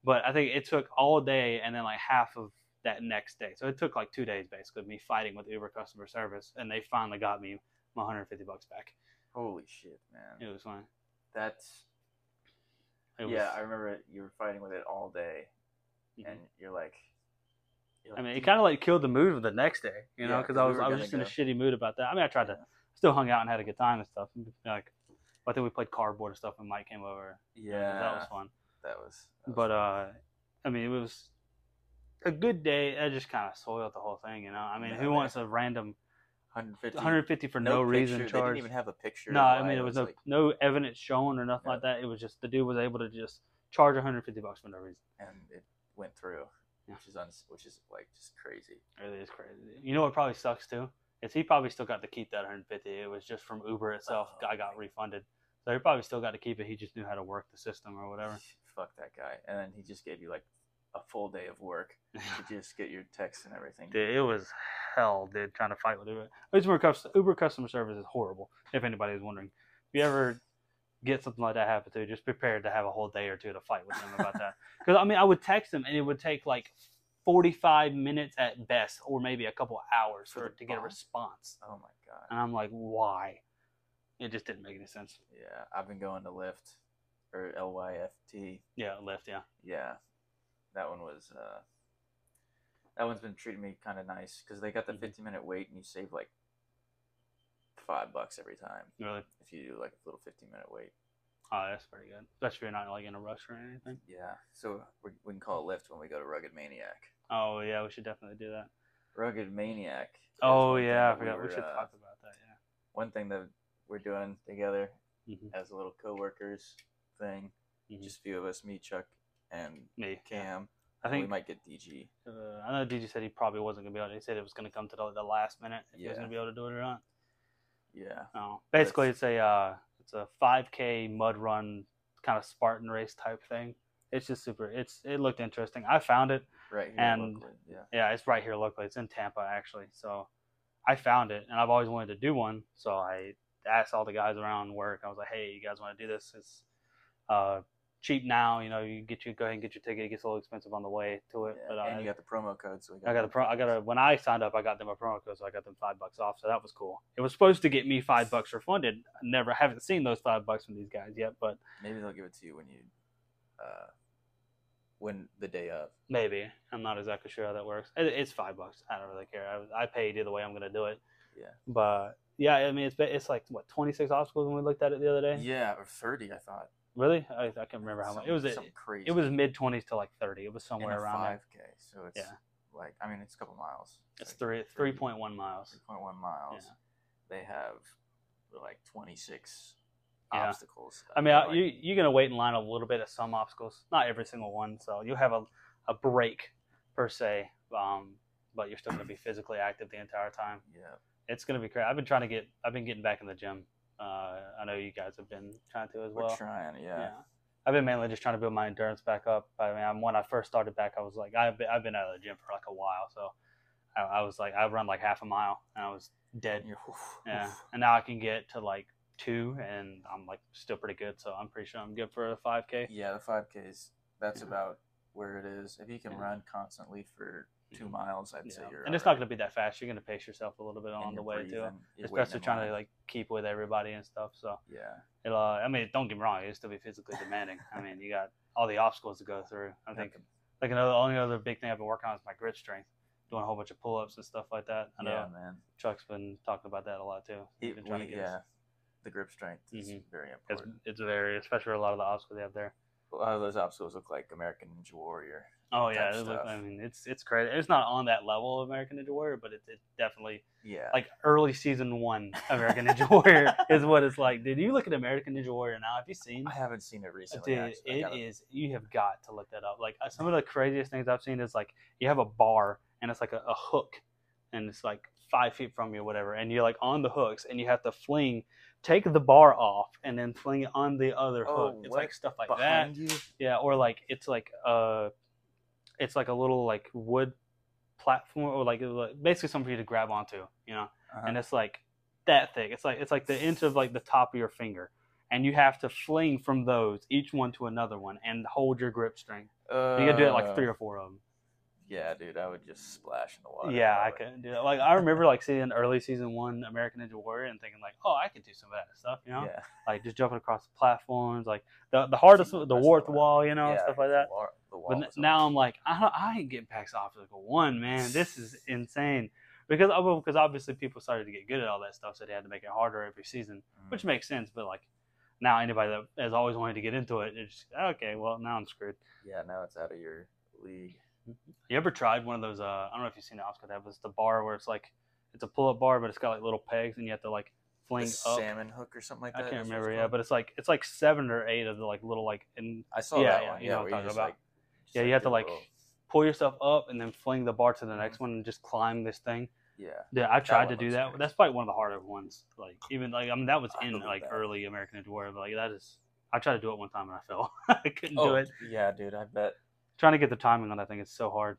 But I think it took all day, and then like half of that next day. So it took like two days basically, me fighting with Uber customer service, and they finally got me my 150 bucks back. Holy shit, man. It was fine. That's. It yeah, was, I remember you were fighting with it all day, Mhm. and you're like. you're I mean, it kind of like killed the mood of the next day, you know, Yeah, I was were I was just in a shitty mood about that. I mean, I tried to still hung out and had a good time and stuff. Like, I think we played cardboard and stuff, and Mike came over. Yeah. that was fun. That was. that was But uh, I mean, it was a good day. It just kind of soiled the whole thing, you know. I mean, Yeah, who man. wants a random 150. 150 for no, reason picture. They charge? didn't even have a picture. no, I mean, it was no like, no evidence shown or nothing Yeah. like that. It was just the dude was able to just charge 150 bucks for no reason. and it went through, Yeah. which is uns- which is like just crazy. It really is crazy. You know what probably sucks too? Is he probably still got to keep that 150. It was just from Uber itself. Oh, I got refunded. So he probably still got to keep it. He just knew how to work the system or whatever. Fuck that guy. And then he just gave you like a full day of work to just get your texts and everything. Dude, it was hell, dude, trying to fight with Uber. Uber, Uber customer service is horrible, if anybody is wondering. If you ever get something like that happen to you, just prepared to have a whole day or two to fight with them about that. Because, I mean, I would text them and it would take like 45 minutes at best or maybe a couple hours For to get a response. Oh my god. And I'm like, why? It just didn't make any sense. Yeah, I've been going to Lyft or LYFT. Yeah, left, yeah. Yeah, that one was. uh That one's been treating me kind of nice because they got the Mhm. 15 minute wait and you save like five bucks every time Really? if you do like a little 15 minute wait. Oh, that's pretty good. Especially if you're not like in a rush or anything. Yeah, so we, we can call it Lyft when we go to Rugged Maniac. Oh, yeah, we should definitely do that. Rugged Maniac. Oh, yeah, I forgot. We, were, should uh, talk about that, yeah. one thing that we're doing together Mhm. as a little co-workers thing. Mhm. Just a few of us, me, Chuck, and Me. Cam. I think we might get DG. uh, I know DG said he probably wasn't gonna be able. to He said it was gonna come to the, the last minute if he was gonna be able to do it or not. Yeah. No. Basically, it's a uh, it's a 5K mud run kind of Spartan race type thing. It's just super. It's it looked interesting. I found it. Right here And- locally. Yeah. Yeah, it's right here locally. It's in Tampa actually. So I found it, and I've always wanted to do one. So I asked all the guys around work. I was like, "Hey, you guys want to do this? It's uh, cheap now. You know, you get you go ahead and get your ticket. It gets a little expensive on the way to it, Yeah, but and I, you got the promo code, so we I got a pro. I got a when I signed up, I got them a promo code, so I got them five bucks off. So that was cool. It was supposed to get me five bucks refunded. I never haven't seen those five bucks from these guys yet, but Maybe they'll give it to you when you, uh, when the day of. maybe I'm not exactly sure how that works. It, it's five bucks. I don't really care. I, I paid either way. I'm gonna do it. Yeah. But yeah, I mean, it's it's like what 26 obstacles when we looked at it the other day. Yeah, or thirty, I thought. Really? I, I can't remember how much. It was. Something- It, something crazy. it was mid 20s to like 30. It was somewhere around five k. So it's Yeah. like I mean it's a couple miles. It's like three 3.1 miles. 3.1 miles. Yeah. They have like 26 Yeah. obstacles. I mean, Like, you you're gonna wait in line a little bit at some obstacles, not every single one. So you'll have a, a break per se, um, but you're still gonna be physically active the entire time. yeah, It's gonna be crazy. I've been trying to get. I've been getting back in the gym. Uh, I know you guys have been trying to as we're well. trying. Yeah. Yeah. I've been mainly just trying to build my endurance back up. I mean, I'm, when I first started back, I was like, I've been, I've been out of the gym for like a while, so I, I was like, I run like half a mile, and I was dead. Yeah, and now I can get to like two, and I'm like still pretty good. So I'm pretty sure I'm good for a 5K. Yeah, the 5Ks. That's Yeah. about where it is. If you can Yeah. run constantly for two miles, I'd Yeah. say you're. and it's not going to be that fast. You're going to pace yourself a little bit on the way too, especially trying to like keep with everybody and stuff. So Yeah. it'll. Uh, I mean, don't get me wrong, it'll still be physically demanding. I mean, you got all the obstacles to go through. I think like another only other big thing I've been working on is my grip strength, doing a whole bunch of pull ups and stuff like that. I know Yeah, man. Chuck's been talking about that a lot too. It, been trying we, to get us- yeah, the grip strength is Mhm. very important. it's very, especially a lot of the obstacles they have there. A lot of those obstacles look like American Ninja Warrior. Oh yeah, it look, stuff. I mean it's it's crazy. It's not on that level of American Ninja Warrior, but it's it's definitely Yeah. like early season one American Ninja Warrior is what it's like. Did you look at American Ninja Warrior now. Have you seen? I haven't seen it recently. Dude. It is. You have got to look that up. Like uh, some of the craziest things I've seen is like you have a bar and it's like a, a hook, and it's like five feet from you, or whatever, and you're like on the hooks, and you have to fling, take the bar off, and then fling it on the other Oh, hook. It's like stuff like that. you. Yeah, or like it's like uh, it's like a little like wood platform, or like, like basically something for you to grab onto, you know Uh-huh. and it's like that thick. It's like it's like the inch of like the top of your finger, and you have to fling from those each one to another one and hold your grip strength. uh, You can do it like three or four of them. Yeah, dude, I would just splash in the water. Yeah, I couldn't do it. Like I remember like seeing early season one American Ninja Warrior and thinking like, oh, I could do some of that stuff, you know, Yeah. like just jumping across the platforms, like the the hardest, the warped wall, you know, yeah, stuff like that. wa- the wall But n- now I'm like, I, don't, I ain't getting past obstacle one, man. This is insane. Because uh, well, because obviously people started to get good at all that stuff, so they had to make it harder every season, Mhm. which makes sense. But like now, anybody that has always wanted to get into it, it's just, okay. Well, now I'm screwed. yeah, now it's out of your league. You ever tried one of those? Uh, I don't know if you've seen the obstacle that was the bar where it's like it's a pull-up bar, but it's got like little pegs, and you have to like fling The up. salmon hook or something like that. I can't that's what it's remember, yeah, but it's like it's like seven or eight of the like little like and I saw yeah, that yeah, one. you Yeah, know what I'm you talking like, just, yeah, you have to like little- pull yourself up and then fling the bar to the next Mhm. one and just climb this thing. yeah. Yeah, I tried to do that. crazy. That's probably one of the harder ones. Like even like I mean that was I in like that. early American Ninja Warrior, but like that is I tried to do it one time and I fell. I couldn't do Oh, it. yeah, dude. I bet Trying to get the timing on that thing is so hard.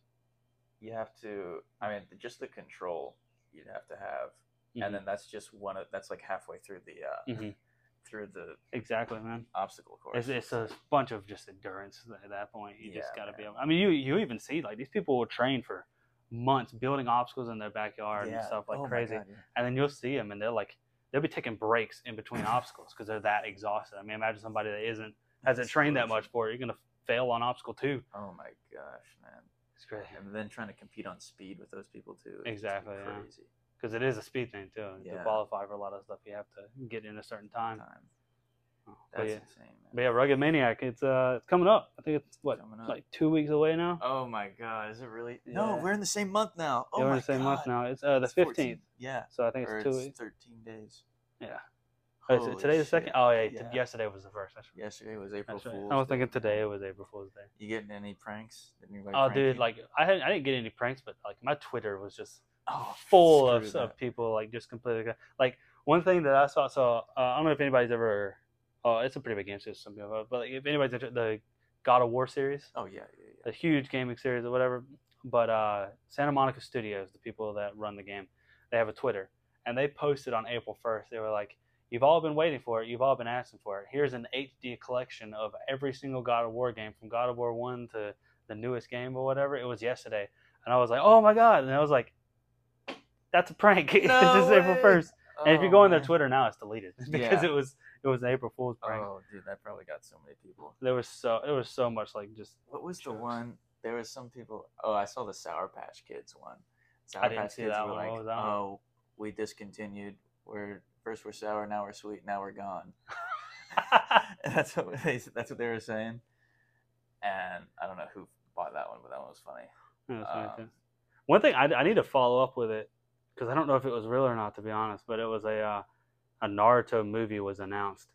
you have to. I mean, just the control you'd have to have, Mhm. and then that's just one. of That's like halfway through the uh, Mhm. Through the Exactly, man. obstacle course. It's, it's a bunch of just endurance at that point. You just got to be able. I mean, you you even see like these people will train for months building obstacles in their backyard and stuff like oh crazy, God, yeah. and then you'll see them and they're like they'll be taking breaks in between obstacles because they're that exhausted. I mean, imagine somebody that isn't hasn't trained that much for it. You're gonna fail on obstacle two. Oh my gosh, man! It's crazy And then trying to compete on speed with those people too. Exactly, yeah. Crazy because it is a speed thing too. Yeah. To qualify for a lot of stuff, you have to get in a certain time. time. Oh, But That's yeah, insane, man. but yeah, Rugged Maniac. It's uh, it's coming up. I think it's what like two weeks away now. Oh my god, is it really? No, we're in the same month now. Oh yeah, we're in the same god. month now. It's uh the fifteenth, Yeah. so I think Or it's two it's weeks. 13 days. Yeah. Oh, is it today the second? Oh yeah, Yeah. yesterday was the first. That's, Yesterday was April right. Fool's. I was thinking today it was April Fool's Day. You getting any pranks? Did anybody Oh, dude, you? like I hadn't, I didn't get any pranks, but like my Twitter was just oh, full of, of people like just completely like one thing that I saw. So uh, I don't know if anybody's ever. Oh, it's a pretty big game series. Some people, but like, if anybody's into the God of War series, Oh yeah, yeah, a huge gaming series or whatever. But uh, Santa Monica Studios, the people that run the game, they have a Twitter, and they posted on April first. They were like, "You've all been waiting for it. You've all been asking for it. Here's an HD collection of every single God of War game, from God of War One to the newest game or whatever." It was yesterday, and I was like, "Oh my god!" And I was like, "That's a prank. it's No April way. first. And if you Oh, go on their man. Twitter now, it's deleted because Yeah. it was it was an April Fool's prank. Oh, dude, that probably got so many people. There was so it was so much like just What was the one? There was some people. Oh, I saw the Sour Patch Kids one. Sour I didn't Patch see Kids that were one. Like, that one? "Oh, we discontinued. We're first we're sour, now we're sweet, now we're gone." And that's what they that's what they were saying. And I don't know who bought that one, but that one was funny. Yeah, Um. One thing I, I need to follow up with it because I don't know if it was real or not to be honest, but it was a uh, a Naruto movie was announced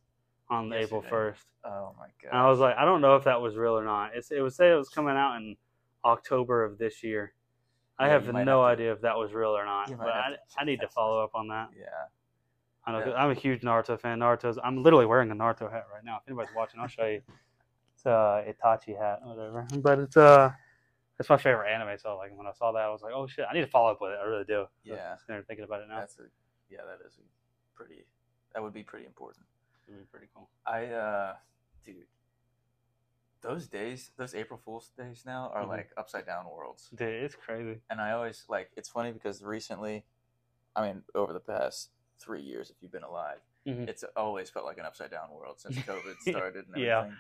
on April first, Oh my god! and I was like, I don't know if that was real or not. It's it was say it was coming out in October of this year. I Yeah, have no have to- idea if that was real or not, but I, I need to follow up on that. yeah, I know Yeah. I'm a huge Naruto fan. Naruto's I'm literally wearing a Naruto hat right now. If anybody's watching, I'll show you. It's a Itachi hat, whatever. But it's uh, it's my favorite anime. So like when I saw that, I was like, oh shit, I need to follow up with it. I really do. So Yeah. I'm thinking about it now. that's a yeah, that is a pretty. That would be pretty important. It'd be pretty cool. I uh, dude, those days, those April Fool's days now are Mhm. like upside down worlds. Dude, it's crazy. and I always like it's funny because recently, I mean, over the past three years, if you've been alive, Mhm. it's always felt like an upside down world since COVID started and everything. Yeah.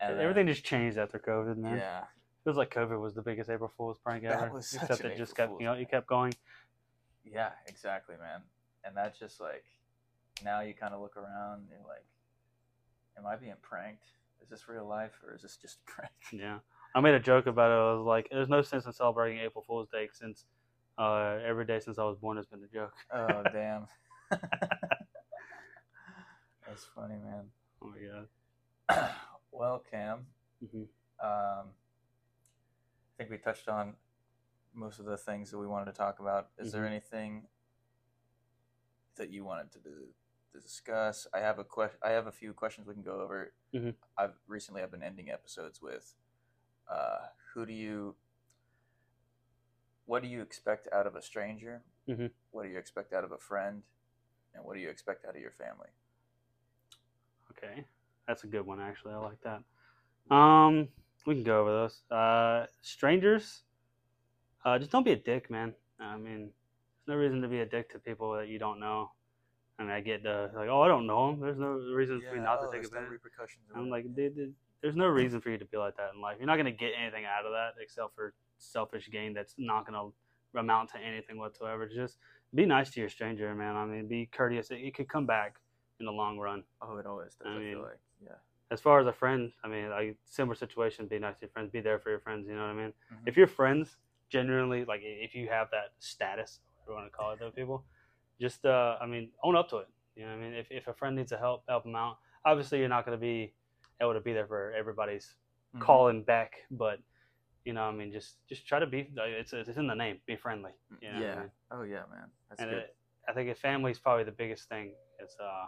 and, Everything just changed after COVID, man. Yeah, Feels like COVID was the biggest April Fool's prank That ever. was Except it just kept Fool's you know, you kept going. yeah, exactly, man. And that's just like now you kind of look around, and you're like, am I being pranked? Is this real life or is this just a prank? Yeah. I made a joke about it. I was like, there's no sense in celebrating April Fool's Day since uh, every day since I was born has been a joke. Oh damn. That's funny, man. Oh my god. well, Cam, hmm um, think we touched on most of the things that we wanted to talk about. Is there Mhm. anything that you wanted to, to discuss? I have a question. I have a few questions we can go over. Mhm. I've recently I've been ending episodes with, uh, who do you, what do you expect out of a stranger? Mhm. What do you expect out of a friend? And what do you expect out of your family? Okay, that's a good one actually. I like that. Um, we can go over those. Uh, strangers, uh, just don't be a dick, man. I mean, there's no reason to be a dick to people that you don't know. I mean, I get the like, oh, I don't know them. There's no reason for me not oh, to take there's no advantage. repercussions. I'm like, dude, dude, there's no reason for you to be like that in life. You're not gonna get anything out of that except for selfish gain. That's not gonna amount to anything whatsoever. Just be nice to your stranger, man. I mean, be courteous. It, it could come back in the long run. oh, it always does. I I, mean, feel like, yeah. As far as a friend, I mean, like similar situation. Be nice to your friends. Be there for your friends. You know what I mean? Mhm. If your friends genuinely like, if you have that status, whatever you want to call it, those people, just uh, I mean, own up to it. You know what I mean? If if a friend needs a help, help them out. Obviously, you're not going to be able to be there for everybody's Mhm. calling back, but you know, I mean, just just try to be. It's it's in the name. Be friendly. You know what I yeah. mean? Oh yeah, man. That's and good. it, I think a family is probably the biggest thing. Is uh,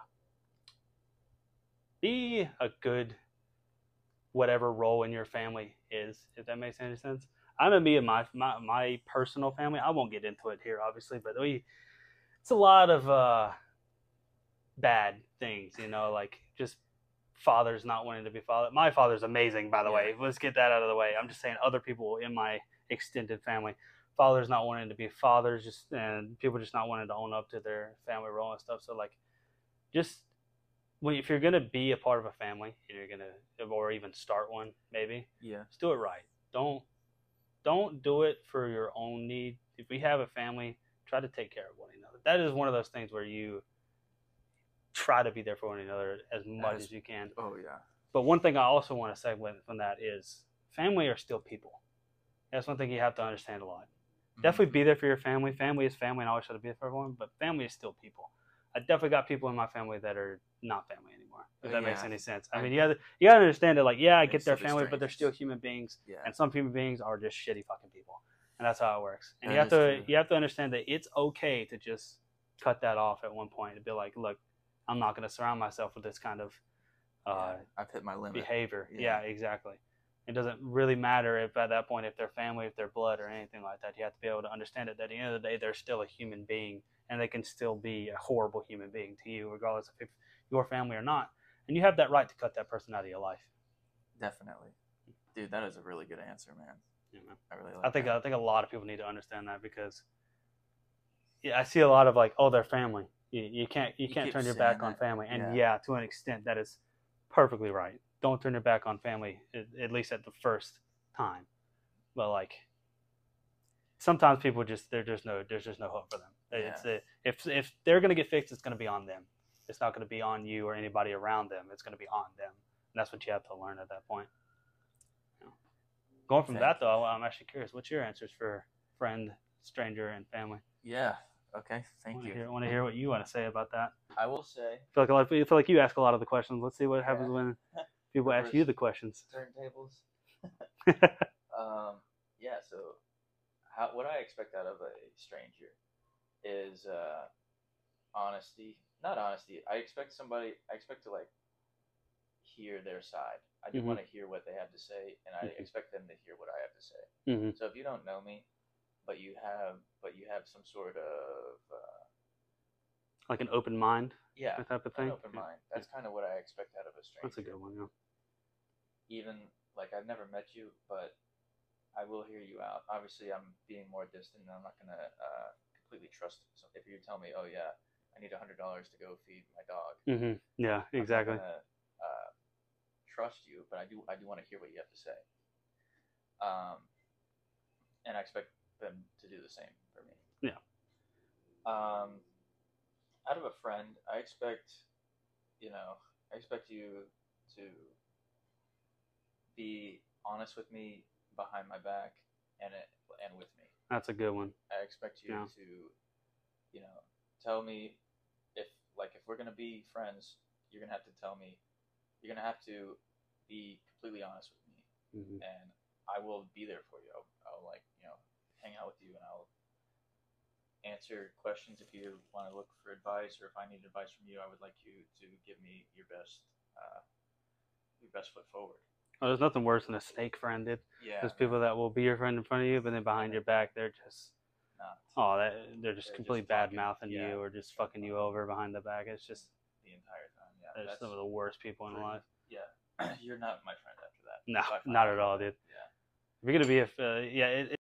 be a good whatever role in your family is, if that makes any sense. I know me and my my, my personal family. I won't get into it here, obviously, but we it's a lot of uh, bad things, you know, like just fathers not wanting to be father. My father's amazing, by the Yeah. way. Let's get that out of the way. I'm just saying other people in my extended family fathers not wanting to be fathers just and people just not wanting to own up to their family role and stuff so like just when if you're gonna be a part of a family and you're gonna or even start one maybe yeah. just do it right don't don't do it for your own need if we have a family try to take care of one another that is one of those things where you try to be there for one another as much As- as you can Oh yeah. but one thing I also want to say from that is family are still people. That's one thing you have to understand a lot. Mhm. Definitely be there for your family. Family is family, and I always try to be there for everyone. But family is still people. I definitely got people in my family that are not family anymore. If that makes any sense. I I- mean, you gotta you gotta understand that. Like, yeah, I get their family, but they're still human beings, Yeah. and some human beings are just shitty fucking people, and that's how it works. And That you have to true. you have to understand that it's okay to just cut that off at one point and be like, look, I'm not gonna surround myself with this kind of uh, yeah. I've hit my limit. behavior. Yeah. Yeah. exactly. It doesn't really matter if at that point if they're family, if they're blood, or anything like that. You have to be able to understand it. That at the end of the day, they're still a human being, and they can still be a horrible human being to you, regardless of if your family or not. And you have that right to cut that person out of your life. Definitely, dude. That is a really good answer, man. You know? I really like. I think that. I think a lot of people need to understand that because, yeah, I see a lot of like, oh, they're family. You, you can't you You can't turn your back on family, and Yeah. yeah. to an extent, that is perfectly right. Don't turn your back on family, at, least at the first time. But like, sometimes people just there's just no there's just no hope for them. It's uh, if if they're gonna get fixed, it's gonna be on them. It's not gonna be on you or anybody around them. It's gonna be on them. And that's what you have to learn at that point. You know. Going from Thank that though, I'm actually curious. What's your answers for friend, stranger, and family? Yeah. Okay. Thank want to you. hear, want to hear what you want to say about that. I will say I feel like a lot. Of, I feel like you ask a lot of the questions. Let's see what happens Yeah. when people ask you the questions. turntables. um, yeah. So, how what I expect out of a stranger is uh, honesty. Not honesty. I expect somebody. I expect to like hear their side. I do Mhm. want to hear what they have to say, and I Mhm. expect them to hear what I have to say. hmm So if you don't know me, but you have, but you have some sort of, uh, Like an open mind, yeah, that type of an thing. open mind. That's kind of what I expect out of a stranger. That's a good one. Yeah. even like I've never met you, but I will hear you out. Obviously, I'm being more distant, and I'm not gonna uh, completely trust. So if you tell me, "Oh yeah, I need a hundred dollars to go feed my dog," hmm Yeah. Exactly. gonna, uh, trust you, but I do. I do want to hear what you have to say. Um, and I expect them to do the same for me. Yeah. Um, out of a friend, I expect, you know, I expect you to be honest with me behind my back and it, and with me. That's a good one. I expect you Yeah. to, you know, tell me like if we're gonna be friends, you're gonna have to tell me, you're gonna have to be completely honest with me, hmm and I will be there for you. I'll, I'll like you know hang out with you, and I'll answer questions if you want to look for advice, or if I need advice from you, I would like you to give me your best, uh, your best foot forward. Oh, there's nothing worse than a snake friend, dude. Yeah, There's people that will be your friend in front of you, but then behind your back, they're just not oh, that, they're just They're completely just bad mouthing yeah. you or just fucking you over behind the back. It's just the entire time. Yeah, they're that's some of the worst people in pretty- life. Yeah, you're not my friend after that. No, If not at all, dude. Yeah. If you're gonna be a uh, yeah, it,